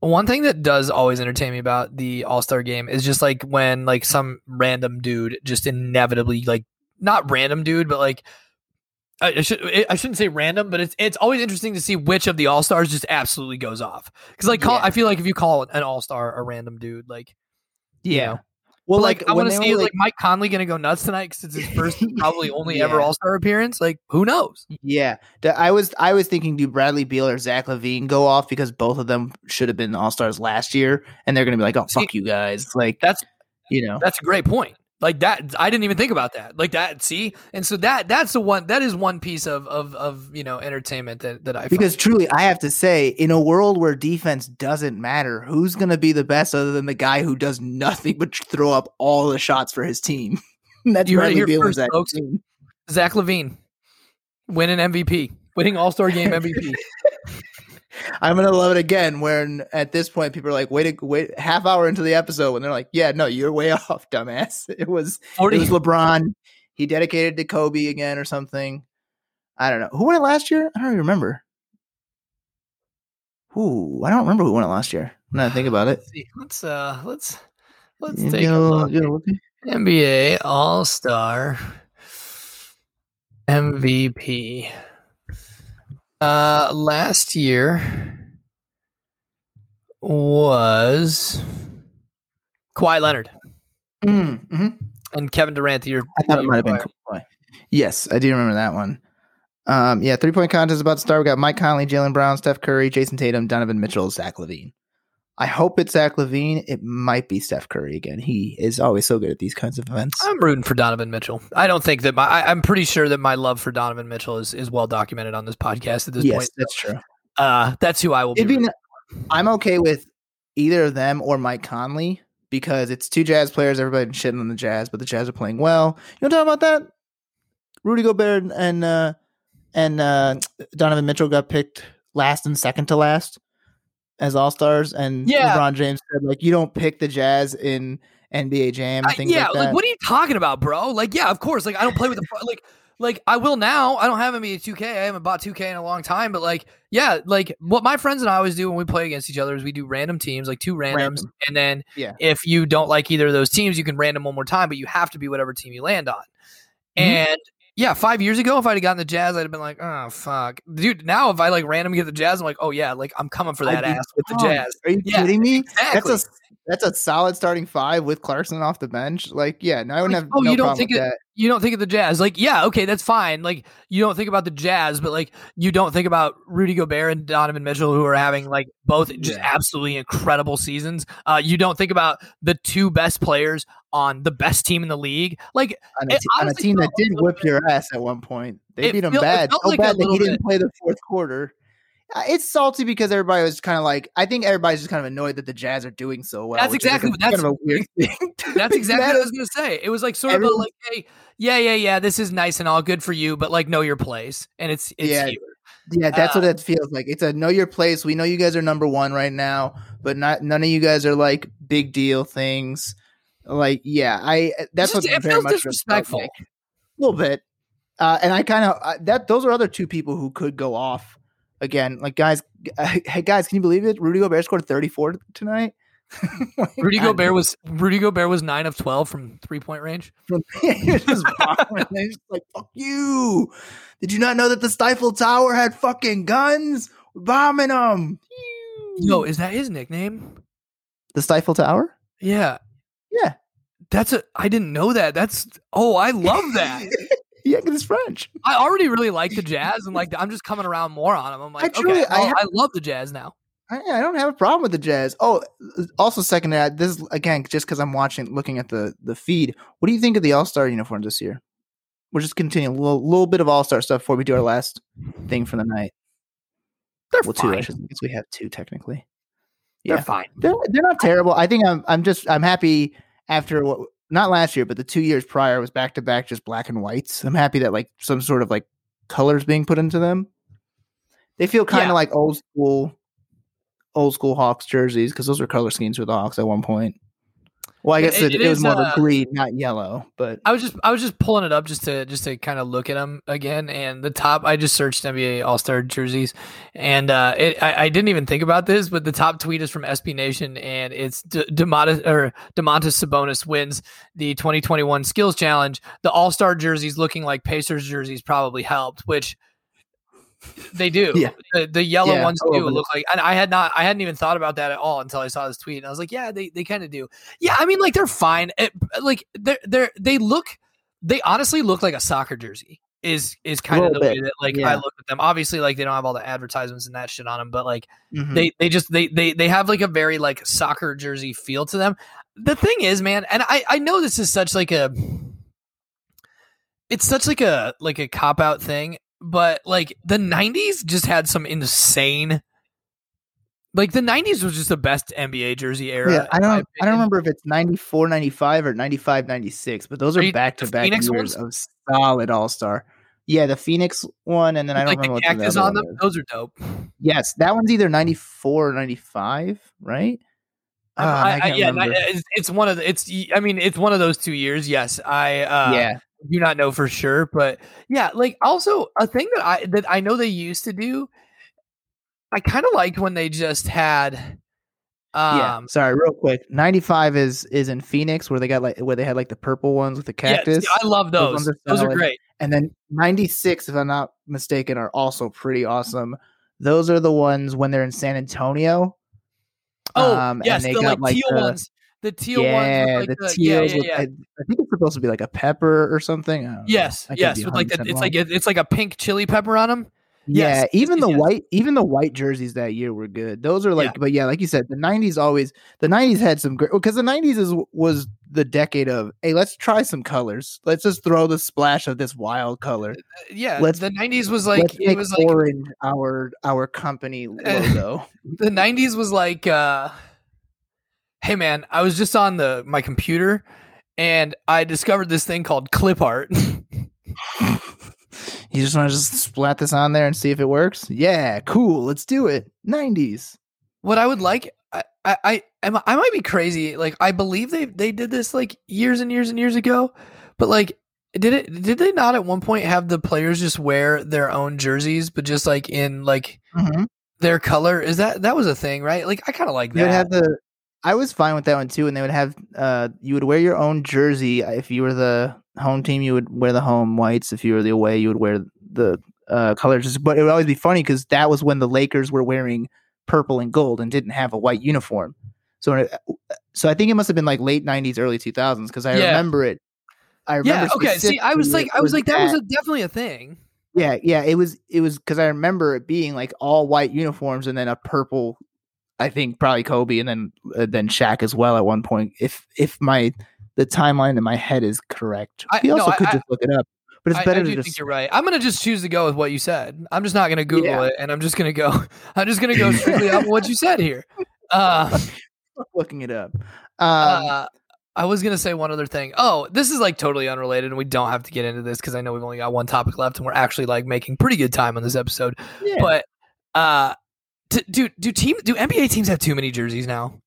one thing that does always entertain me about the All Star game is just like when like some random dude just inevitably like not random dude, but like I, should I shouldn't say random, but it's it's always interesting to see which of the All Stars just absolutely goes off. Because like call, Yeah. I feel like if you call an All Star a random dude, like Yeah. know. Well, but, like, I want to see is like Mike Conley going to go nuts tonight because it's his first, probably only ever All Star appearance. Like who knows? Yeah, I was I was thinking, do Bradley Beal or Zach LaVine go off because both of them should have been All Stars last year, and they're gonna be like, oh See, fuck you guys, like That's you know, that's a great point. Like that, I didn't even think about that. Like that, see, and so that that's the one that is one piece of of of you know entertainment that that I find. because truly, I have to say, in a world where defense doesn't matter, who's gonna be the best other than the guy who does nothing but throw up all the shots for his team? that's You Bradley here Beal first, Zach folks. LaVine. Zach LaVine winning MVP, winning All Star game MVP. I'm gonna love it again. When at this point, people are like, "Wait, a, wait, half hour into the episode," when they're like, "Yeah, no, you're way off, dumbass." It was it was LeBron. He dedicated to Kobe again or something. I don't know who won it last year. I don't even remember. Ooh, I don't remember who won it last year. Now I think about it. Let's uh let's let's You take a look. you know, look- NBA All Star MVP. Uh, last year was Kawhi Leonard Mm, mhm. and Kevin Durant. Your, I thought it might have been. Kawhi. Yes, I do remember that one. Um, yeah, three point contest about to start. We got Mike Conley, Jaylen Brown, Steph Curry, Jayson Tatum, Donovan Mitchell, Zach LaVine. I hope it's Zach LaVine. It might be Steph Curry again. He is always so good at these kinds of events. I'm rooting for Donovan Mitchell. I don't think that my. I, I'm pretty sure that my love for Donovan Mitchell is, is well documented on this podcast at this yes, point. that's true. Uh, that's who I will be. It'd be, rooting n- I'm okay with either of them or Mike Conley because it's two Jazz players. Everybody's shitting on the Jazz, but the Jazz are playing well. You want to talk about that? Rudy Gobert and uh, and uh, Donovan Mitchell got picked last and second to last as All Stars, and Yeah. LeBron James said like you don't pick the Jazz in NBA Jam I- yeah, like that. what are you talking about, bro? Like, yeah, of course. Like, I don't play with the like, like I will now. I don't have NBA 2K. I haven't bought 2K in a long time, but like, yeah, like what my friends and I always do when we play against each other is we do random teams, like two randoms, Random. and then Yeah. if you don't like either of those teams, you can random one more time, but you have to be whatever team you land on. Mhm. And yeah, five years ago, if I'd have gotten the Jazz, I'd have been like, oh fuck, dude. Now if I like randomly get the Jazz, I'm like, oh yeah, like I'm coming for that ass with the. Jazz. Are you Yeah, kidding me? Exactly. That's a that's a solid starting five with Clarkson off the bench. Like, yeah, no, I wouldn't Like, have oh, no you don't problem think it- that. you don't think of the Jazz. Like, yeah, okay, that's fine. Like, you don't think about the Jazz, but like, you don't think about Rudy Gobert and Donovan Mitchell, who are having like both just Yeah. absolutely incredible seasons. Uh, you don't think about the two best players on the best team in the league. Like, on a, on a team that did whip bit- your ass at one point. They It beat him feel- bad, so like bad that he didn't play the fourth quarter. Uh, It's salty because everybody was kind of like, I think everybody's just kind of annoyed that the Jazz are doing so well. That's which is, like, exactly- kind that's- of a weird thing. that's exactly what I was gonna say. It was like sort of Everyone- a, like, hey, yeah, yeah, yeah, this is nice and all good for you, but like know your place, and it's it's Yeah. Yeah, that's what Uh, it feels like. It's a know your place. We know you guys are number one right now, but not none of you guys are like big deal things. Like, yeah, I eh, that's It's what just- it very feels much felt disrespectful. A little bit, uh, and I kind of uh, that those are other two people who could go off again. Like, guys, uh, hey guys, can you believe it? Rudy Gobert scored thirty four tonight. Like, Rudy I- Gobert was Rudy Gobert was nine of twelve from three point range. from he was just bombing. They just like fuck you. Did you not know that the Stifle Tower had fucking guns? We're bombing them. Yo, is that his nickname? the Stifle Tower. Yeah, Yeah, that's a. I didn't know that. That's oh, I love that. yeah, because it's French. I already really like the Jazz, and like I'm just coming around more on them. I'm like, truly- okay, I oh, well, have- I love the Jazz now. I, I don't have a problem with the Jazz. Oh, also second that, this is again just because I'm watching, looking at the the feed. What do you think of the All Star uniforms this year? We'll just continue a little, little bit of All Star stuff before we do our last thing for the night. They're Well, two. I fine. should because we have two technically. They're Yeah, fine. they're they're not terrible. I think I'm I'm just I'm happy after what not last year, but the two years prior was back to back just black and whites. I'm happy that like some sort of like colors being put into them. They feel kind of Yeah. like old school, old school Hawks jerseys because those were color schemes for the Hawks at one point. Well, I guess it- it, it it was more of uh, a green, not yellow. But I was just I was just pulling it up just to just to kind of look at them again. And the top, I just searched NBA All Star jerseys, and uh, it, I, I didn't even think about this, but the top tweet is from SB Nation, and it's D- Demontis or Demontis Sabonis wins the 2021 Skills Challenge. The All Star jerseys looking like Pacers jerseys probably helped, which they do. Yeah. The, the yellow Yeah, ones do bit. look like, and I had not, I hadn't even thought about that at all until I saw this tweet, and I was like, yeah, they, they kind of do. Yeah, I mean, like they're fine. It, like they're they're they look, they honestly look like a soccer jersey. Is is kind of the little way that like I look at them. Obviously, like they don't have all the advertisements and that shit on them, but like Mhm. they they just they they they have like a very like soccer jersey feel to them. The thing is, man, and I I know this is such like a it's such like a like a cop out thing, but like the 90s just had some insane like the 90s was just the best NBA jersey era. yeah, I don't I don't remember if it's 94, 95 or 95, 96, but those Are are back to back years of solid All Star. Yeah, the Phoenix one, and then I don't like remember the what the cactus on them. is. Those are dope. Yes, that one's either 94 or 95, right? Ah, I, I I, yeah, it's, it's one of the, it's I mean it's one of those two years. Yes, I uh, yeah, do not know for sure, but yeah, like also a thing that I that I know they used to do. I kind of liked when they just had, yeah. um, Sorry, real quick. 95 is is in Phoenix where they got like where they had like the purple ones with the yeah, cactus. see, I love Those those. ones Those, are are great. and then 96 if I'm not mistaken are also pretty awesome. Those are the ones when they're in San Antonio. Oh Um, and they the got, like, like, teal the- ones. The teal yeah, ones. Like, the, the, yeah, teals yeah, with. I, I think it's supposed to be like a pepper or something. I don't know. Yes, yes, with like the, it's like it's like a pink chili pepper on them. Yeah, Yes, even the yes. white, even the white jerseys that year were good. Those are like, but yeah, like you said, the '90s always, the '90s had some great because the '90s is was the decade of hey, let's try some colors. Let's just throw the splash of this wild color. Yeah, Let's- the '90s was like it was like orange our our company logo. the 90s was like uh hey man i was just on the my computer and i discovered this thing called clip art you just want to just splat this on there and see if it works? Yeah, cool. Let's do it. '90s. what i would like i i I, I might be crazy like i believe they they did this like years and years and years ago but like did it did they not at one point have the players just wear their own jerseys but just like in like Mm-hmm. their color is that that was a thing right like i kind of like They would that have the. I was fine with that one too, and they would have. Uh, you would wear your own jersey if you were the home team. You would wear the home whites. If you were the away, you would wear the uh, colors. But it would always be funny because that was when the Lakers were wearing purple and gold and didn't have a white uniform. So, it- so I think it must have been like late '90s, early 2000s because I Yeah. remember it. I remember. yeah okay see i was like i was like that was a, definitely a thing Yeah, yeah, it was it was because I remember it being like all white uniforms and then a purple. I think probably Kobe and then uh, then Shaq as well at one point. If if my the timeline in my head is correct, I- we no, also I- could I- just look it up. But it's I, better I to just think you're right. I'm gonna just choose to go with what you said. I'm just not gonna Google Yeah. it, and I'm just gonna go. I'm just gonna go strictly on what you said here. Uh, looking it up. Um, uh, I was gonna say one other thing. Oh, this is like totally unrelated, and we don't have to get into this because I know we've only got one topic left, and we're actually like making pretty good time on this episode. Yeah. But uh, do do team do NBA teams have too many jerseys now?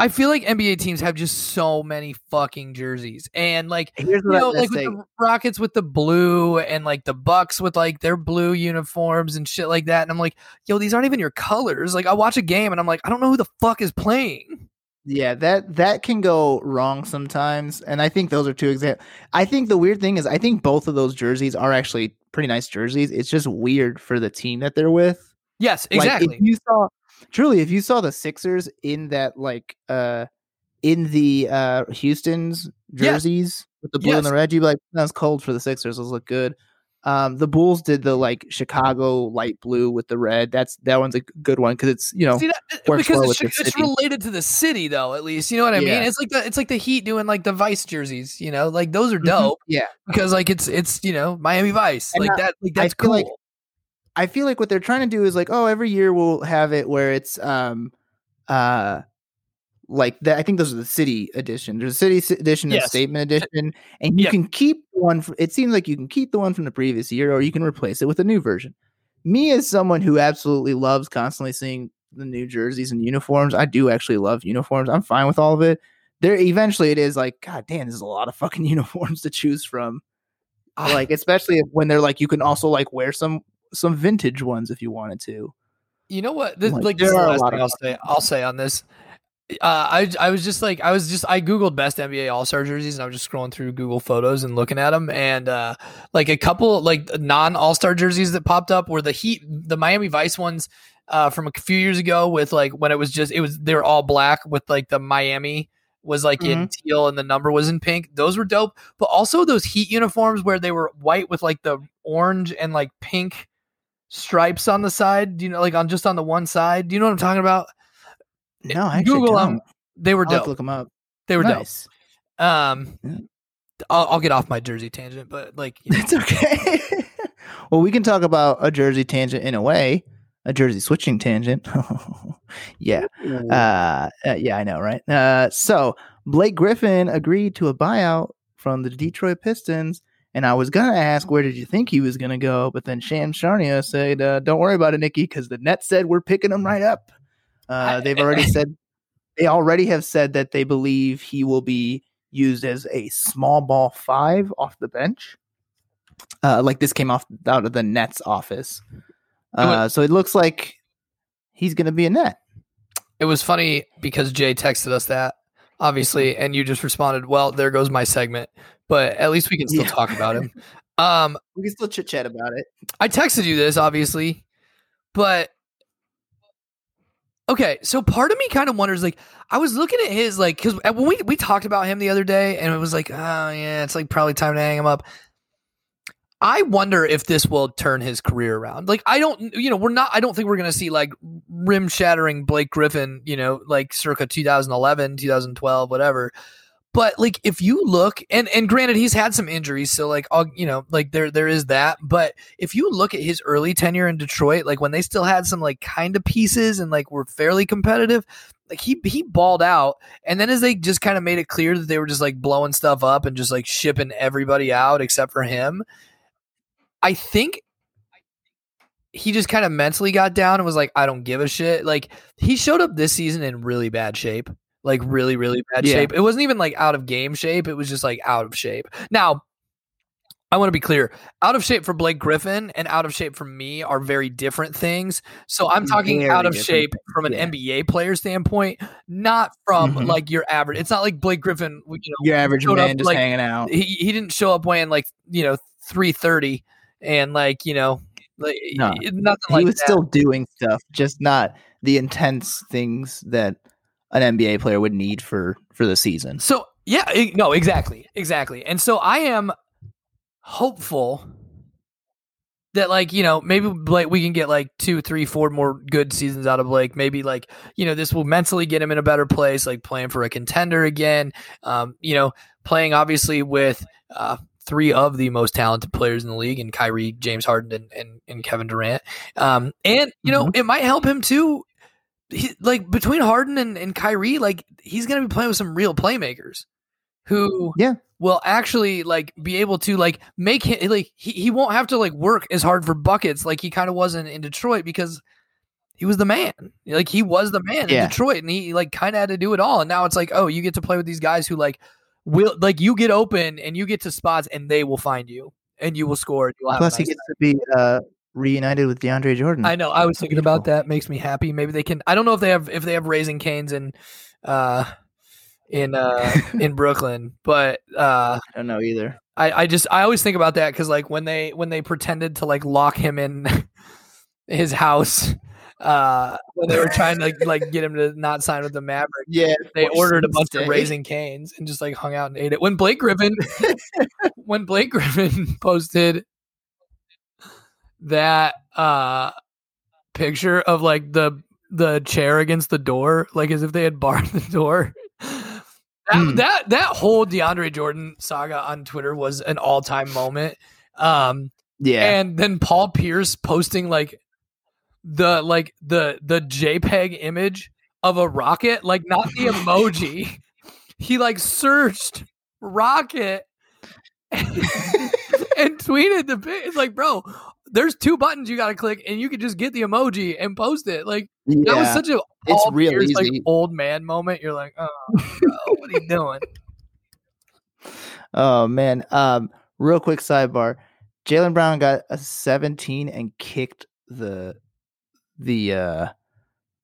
I feel like NBA teams have just so many fucking jerseys, and like Here's you know, like with the Rockets with the blue, and like the Bucks with like their blue uniforms and shit like that. And I'm like, yo, these aren't even your colors. Like I watch a game, and I'm like, I don't know who the fuck is playing. Yeah, that that can go wrong sometimes, and I think those are two examples. I think the weird thing is, I think both of those jerseys are actually pretty nice jerseys. It's just weird for the team that they're with. Yes, Like, exactly. if you saw truly, if you saw the Sixers in that, like, uh, in the uh Houston's Yes. jerseys with the blue and the red, you'd be like, "That's cold for the Sixers. Those look good." Um, the Bulls did the like Chicago light blue with the red. That's that one's a good one because it's you know See that because well it's, it's related to the city, though. At least you know what I mean. It's like the it's like the Heat doing like the Vice jerseys. You know, like those are Mhm. dope Yeah, because like it's it's you know Miami Vice And like I- that. Like that's feel cool. like- I feel like what they're trying to do is like, oh, every year we'll have it where it's um uh like that. I think those are the city edition. There's a city edition and Yes. statement edition, and you Yeah. can keep one. fr- It seems like you can keep the one from the previous year, or you can replace it with a new version. Me as someone who absolutely loves constantly seeing the new jerseys and uniforms, I do actually love uniforms. I'm fine with all of it. There, eventually, it is like, God damn, there's a lot of fucking uniforms to choose from like especially when they're like you can also like wear some some vintage ones if you wanted to You know what? This, Like, like, this is the last lot thing of I'll say. I'll say on this. Uh, I I was just like I was just I googled best NBA All Star jerseys and I was just scrolling through Google Photos and looking at them and uh, like a couple like non All Star jerseys that popped up were the Heat the Miami Vice ones uh, from a few years ago with like when it was just it was they were all black with like the Miami was like in teal and the number was in pink. Those were dope, but also those Heat uniforms where they were white with like the orange and like pink stripes on the side. Do you know, like on just on the one side? Do you know what I'm talking about? no I Google don't. them. They were I'll have to dope. look them up They were nice dope. Um, Yeah. I'll, I'll get off my jersey tangent, but like, you know, it's okay well we can talk about a jersey tangent in a way a jersey switching tangent yeah uh, uh, yeah i know right uh so blake griffin agreed to a buyout from the detroit pistons and I was gonna ask where did you think he was gonna go, but then Sham Charania said, uh, "Don't worry about it, Nicky, because the Nets said we're picking him right up." Uh, they've already said they already have said that they believe he will be used as a small ball five off the bench. Uh, like this came off out of the Nets office, uh, so it looks like he's gonna be a net. it was funny because Jay texted us that obviously, and you just responded, "Well, there goes my segment," but at least we can still Yeah. talk about him. Um, We can still chit chat about it. I texted you this obviously, but okay. So part of me kind of wonders, like, I was looking at his, like, because when we we talked about him the other day, and it was like, oh yeah, it's like probably time to hang him up. I wonder if this will turn his career around. Like, I don't, you know, we're not. I don't think we're gonna see like rim shattering Blake Griffin, you know, like circa 2011, 2012, whatever. But like, if you look, and and granted, he's had some injuries, so like, I'll, you know, like there there is that. But if you look at his early tenure in Detroit, like when they still had some like kind of pieces and like were fairly competitive, like he he balled out. And then as they just kind of made it clear that they were just like blowing stuff up and just like shipping everybody out except for him, I think he just kind of mentally got down and was like, I don't give a shit. Like he showed up this season in really bad shape. Like really, really bad Yeah. shape. It wasn't even like out of game shape. It was just like out of shape. Now, I want to be clear. Out of shape for Blake Griffin and out of shape for me are very different things. So I'm talking Very out of different shape from an yeah. NBA player standpoint, not from Mhm. like your average. It's not like Blake Griffin, you know, Your average man just like, hanging out. he he didn't show up weighing like you know three thirty and like you know like No. nothing he like was that. still doing stuff, just not the intense things that an NBA player would need for for the season. So yeah, no, exactly, exactly. And so I am hopeful that like you know maybe Blake we can get like two, three, four more good seasons out of Blake. Maybe like you know this will mentally get him in a better place, like playing for a contender again. Um, you know, playing obviously with uh, three of the most talented players in the league, and Kyrie, James Harden, and and, and Kevin Durant. Um, and you know it might help him too he, like between Harden and, and Kyrie, like he's gonna be playing with some real playmakers who Yeah. will actually like be able to like make him like he, he won't have to like work as hard for buckets like he kind of wasn't in Detroit because he was the man. Like he was the man Yeah. in Detroit and he like kind of had to do it all. And now it's like, oh, you get to play with these guys who like will like you get open and you get to spots and they will find you and you will score. and You'll have a Plus, he nice gets to be uh, reunited with DeAndre Jordan. I know. I was thinking about that. Makes me happy. Maybe they can. I don't know if they have if they have Raising Cane's in uh in uh in Brooklyn, but uh I don't know either. I I just I always think about that because like when they when they pretended to like lock him in his house uh when they were trying to like, like get him to not sign with the Mavericks. Yeah, They ordered a bunch of Raising Cane's and just like hung out and ate it. When Blake Griffin when Blake Griffin posted that uh picture of like the the chair against the door, like as if they had barred the door. That, Hmm. that that whole DeAndre Jordan saga on Twitter was an all time moment. Um, Yeah, and then Paul Pierce posting like the like the the JPEG image of a rocket, like not the emoji. he like searched rocket and tweeted the pic. It's like, bro, there's two buttons you got to click, and you could just get the emoji and post it. Like yeah. that was such a It's Paul real Pierce, like easy. old man moment. You're like, oh, bro, what are you doing? Oh man. Um, real quick sidebar. Jaylen Brown got a 17 and kicked the the uh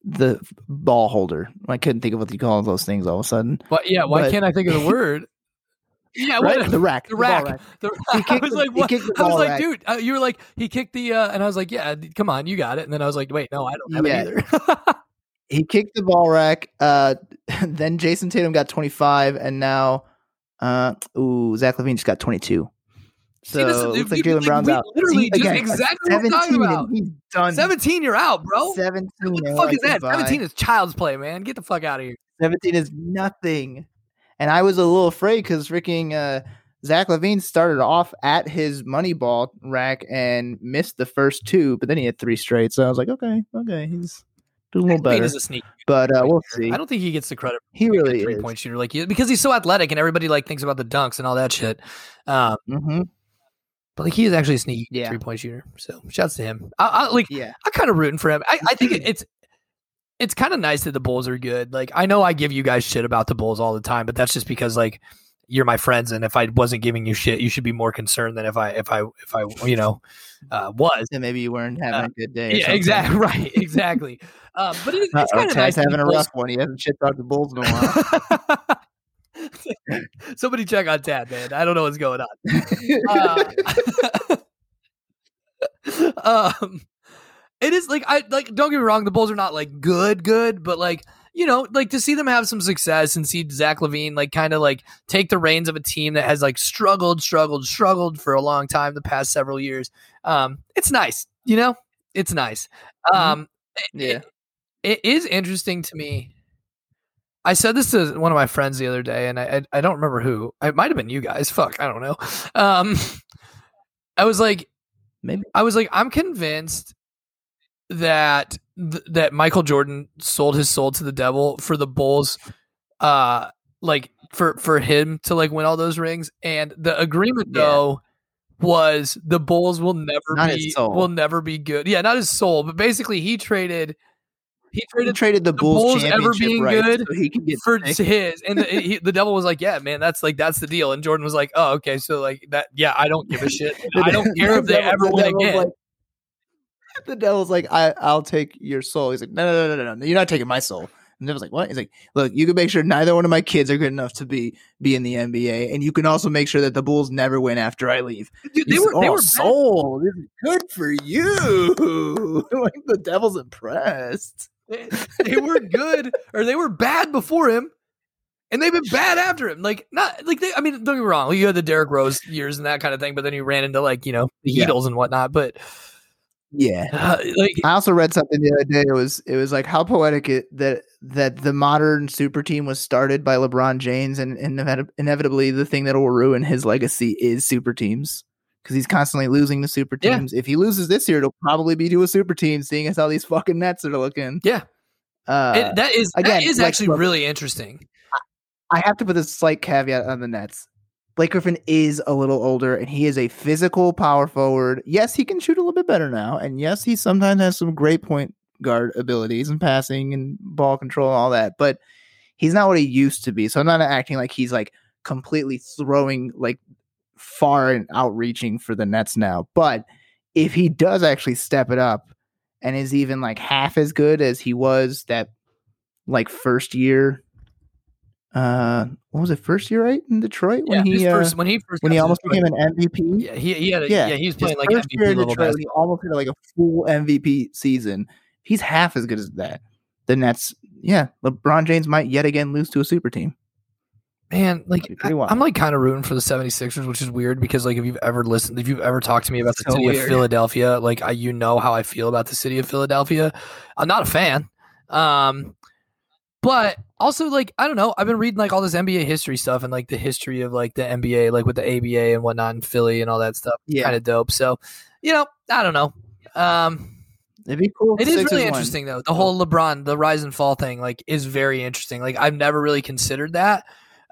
the ball holder. I couldn't think of what you call those things all of a sudden. But yeah, why But- can't I think of the word? Yeah, Right? what, The rack. the ball rack. The, He I was like, he what? I was like, rack. dude, uh, you were like, he kicked the, uh, and I was like, yeah, come on, you got it. And then I was like, wait, no, I don't have Yeah. it either. He kicked the ball rack. Uh, then Jayson Tatum got 25, and now uh, ooh, Zach LaVine just got 22. So See, this is- looks like Jaylen like, Brown's out. literally See, just again, exactly what we're talking 17 about. He's done. 17, you're out, bro. 17. What the fuck like, is that? goodbye. 17 is child's play, man. Get the fuck out of here. 17 is nothing. And I was a little afraid because freaking uh, Zach LaVine started off at his money ball rack and missed the first two, but then he had three straight. So I was like, okay, okay, he's doing a little LaVine better. is a sneak. But uh, we'll see. I don't think he gets the credit He really three is. point shooter like he, because he's so athletic and everybody like thinks about the dunks and all that shit. Um, hmm but like he is actually a sneaky Yeah. three point shooter. So shouts to him. I, I like Yeah. I'm kind of rooting for him. I, I think it, it's it's kind of nice that the Bulls are good. Like I know I give you guys shit about the Bulls all the time, but that's just because like you're my friends, and if I wasn't giving you shit, you should be more concerned than if I if I if I you know uh, was. And maybe you weren't having Uh, a good day. Yeah, exactly right, exactly. Um, but it, it's Uh-oh, kind of nice. having a rough one. He hasn't shit talked the Bulls in a while. Somebody check on Tad, man. I don't know what's going on. Uh, um, it is like I like. Don't get me wrong. The Bulls are not like good, good, but like you know, like to see them have some success and see Zach LaVine like kind of like take the reins of a team that has like struggled, struggled, struggled for a long time the past several years. Um, it's nice, you know, it's nice. Um, yeah. it is interesting to me. I said this to one of my friends the other day, and I I, I don't remember who. It might have been you guys. Fuck, I don't know. Um, I was like, Maybe. I was like, I'm convinced that th- that Michael Jordan sold his soul to the devil for the Bulls, uh, like for for him to like win all those rings. And the agreement Yeah. though was the Bulls will never Not be will never be good. Yeah, not his soul, but basically he traded he He traded traded the, Bulls, Bulls ever being rights good so he can get for sick. his and the, he, the devil was like yeah man that's like that's the deal and jordan was like oh okay so like that yeah i don't give a shit i don't care if they ever the win again like- the devil's like, I, I'll take your soul. He's like, no, no, no, no, no, you're not taking my soul. And the devil's like, what? He's like, look, you can make sure neither one of my kids are good enough to be be in the NBA, and you can also make sure that the Bulls never win after I leave. Dude, they He's were like, they "Oh, were bad. soul. This is good for you. like the devil's impressed. They, they were good or they were bad before him and they've been bad after him like not like they i mean don't get me wrong you had the Derrick Rose years and that kind of thing but then you ran into like you know the Yeah. Heatles and whatnot but Yeah. uh, like I also read something the other day. It was it was like how poetic it that that the modern super team was started by LeBron James, and, and inevit- inevitably the thing that will ruin his legacy is super teams because he's constantly losing to super Yeah. teams. If he loses this year, it'll probably be to a super team, seeing as how these fucking Nets are looking. yeah Uh, It, that is again, that is like, actually really interesting. I have to put this slight caveat on the Nets. Blake Griffin is a little older and he is a physical power forward. Yes, he can shoot a little bit better now. And yes, he sometimes has some great point guard abilities and passing and ball control and all that. But he's not what he used to be. So I'm not acting like he's like completely throwing like far and outreaching for the Nets now. But if he does actually step it up and is even like half as good as he was that like first year uh what was it first year right in Detroit when yeah, he his uh, when he first when he almost became an MVP yeah he he had a, yeah, yeah, he was his playing like first year MVP in Detroit, he almost had like a full MVP season. He's half as good as that. The Nets yeah LeBron James might yet again lose to a super team. Man, like That'd be pretty I, am like kind of rooting for the 76ers, which is weird because like if you've ever listened, if you've ever talked to me about the city of. Philadelphia, like I you know how I feel about the city of Philadelphia. I'm not a fan. Um but also like I don't know, I've been reading like all this NBA history stuff and like the history of like the NBA, like with the ABA and whatnot in Philly and all that stuff. Yeah. Kind of dope. So, you know, I don't know. Um it'd be cool It is it is Sixers really interesting though. The whole LeBron, the rise and fall thing, like, is very interesting. Like, I've never really considered that,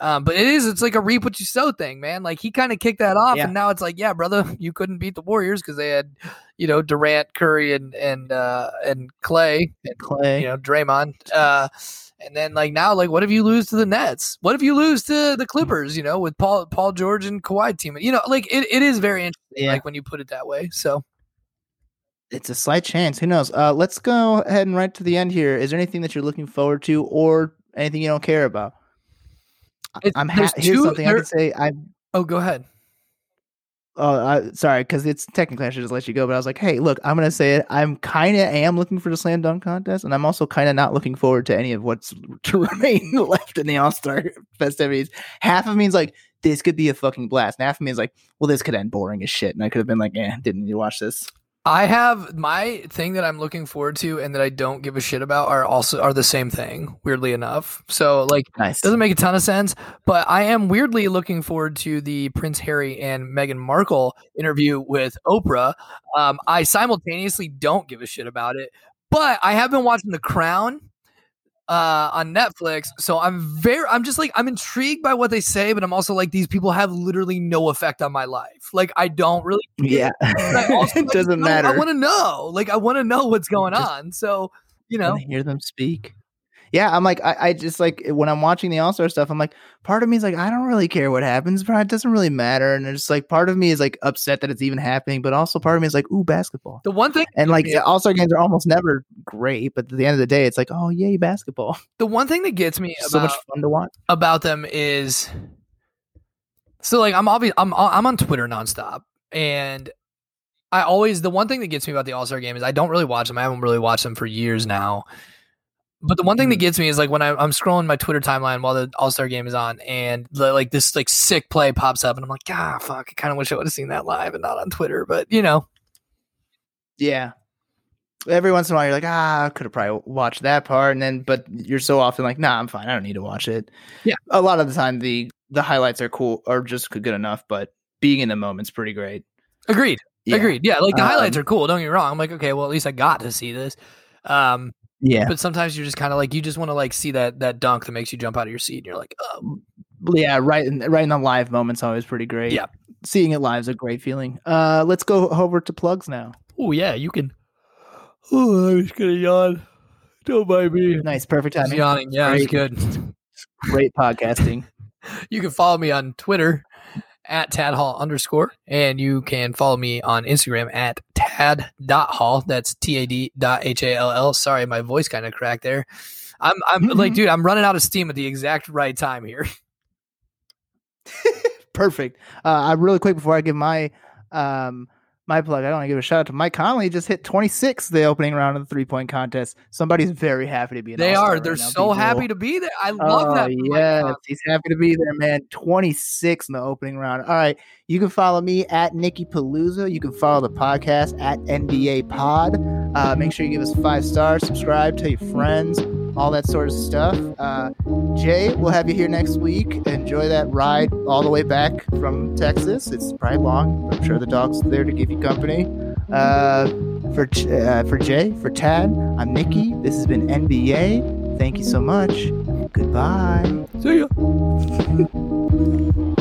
um, but it is. It's like a reap what you sow thing, man. Like he kind of kicked that off, Yeah. and now it's like, yeah, brother, you couldn't beat the Warriors because they had, you know, Durant, Curry, and and uh, and Clay, and Clay you know, Draymond. Uh, and then like now, like what if you lose to the Nets? What if you lose to the Clippers? You know, with Paul Paul George and Kawhi team. You know, like it, it is very interesting. Yeah. Like when you put it that way. So it's a slight chance who knows uh let's go ahead and right to the end here is there anything that you're looking forward to or anything you don't care about I- I'm ha- here's two- something I there- can say I oh, go ahead. Oh, uh, sorry, because it's technically I should just let you go. But I was like, hey, look, I'm gonna say it. I'm kind of am looking for the slam dunk contest, and I'm also kind of not looking forward to any of what's to remain left in the All Star festivities. Half of me is like, this could be a fucking blast, and half of me is like, well, this could end boring as shit, and I could have been like, eh, didn't you watch this. I have my thing that I'm looking forward to and that I don't give a shit about are also are the same thing, weirdly enough. So like Nice. doesn't make a ton of sense, but I am weirdly looking forward to the Prince Harry and Meghan Markle interview with Oprah. Um, I simultaneously don't give a shit about it, but I have been watching The Crown uh, on Netflix, so I'm very, I'm just like, I'm intrigued by what they say, but I'm also like, these people have literally no effect on my life. Like, I don't really yeah, also, it like, doesn't matter. I want to know. Like, I want to know what's going Just- on. So, you know, hear them speak. Yeah, I'm like, I, I just like when I'm watching the All Star stuff, I'm like, part of me is like, I don't really care what happens, bro. It doesn't really matter. And it's like, part of me is like upset that it's even happening, but also part of me is like, ooh, basketball. the one thing, And like All Star games are almost never great, but at the end of the day, it's like, oh yay, basketball! the one thing that gets me so about, much fun to watch. about them is, so like, I'm obvious, I'm, I'm on Twitter nonstop, and I always the one thing that gets me about the All Star game is I don't really watch them. I haven't really watched them for years now. But the one thing that Mhm. gets me is like when I, I'm scrolling my Twitter timeline while the All Star game is on, and the, like this like sick play pops up, and I'm like, ah, fuck! I kind of wish I would have seen that live and not on Twitter. But you know, Yeah. Every once in a while, you're like, ah, I could have probably watched that part, and then, but you're so often like, nah, I'm fine. I don't need to watch it. Yeah. A lot of the time, the the highlights are cool or just good enough, but being in the moment's pretty great. agreed. Yeah. Agreed. Yeah, like the highlights Um, are cool. Don't get me wrong. I'm like, okay, well, at least I got to see this. Um, Yeah. but sometimes you're just kind of like, you just want to like see that that dunk that makes you jump out of your seat, and you're like, oh, Yeah, right. In, right in the live moment's always pretty great. Yeah. seeing it live is a great feeling. Uh, let's go over to plugs now. oh yeah, you can. Oh, I'm just gonna yawn. Don't mind me. Nice, perfect Just timing. yawning. Yeah, it's good. Great podcasting. You can follow me on Twitter at Tad Hall underscore, and you can follow me on Instagram at tad.hall. That's T A D dot H A L L. Sorry, my voice kind of cracked there. I'm, I'm like, dude, I'm running out of steam at the exact right time here. Perfect. Uh, I really quick before I give my um my plug, I want to give a shout out to Mike Conley. Just hit 26 the opening round of the three point contest. Somebody's very happy to be. An They all-star are. They're now, so happy to be there. I love oh, that. Mike Yes, he's happy to be there, man. 26 in the opening round. All right. You can follow me at Nicky Palooza. You can follow the podcast at NBYAY Pod. Uh, make sure you give us five stars, subscribe, tell your friends, all that sort of stuff. Uh, Jay, we'll have you here next week. Enjoy that ride all the way back from Texas. It's probably long. I'm sure the dog's there to give you company. Uh, For uh, for Jay, for Tad, I'm Nicky. This has been NBYAY. Thank you so much. Goodbye. See ya.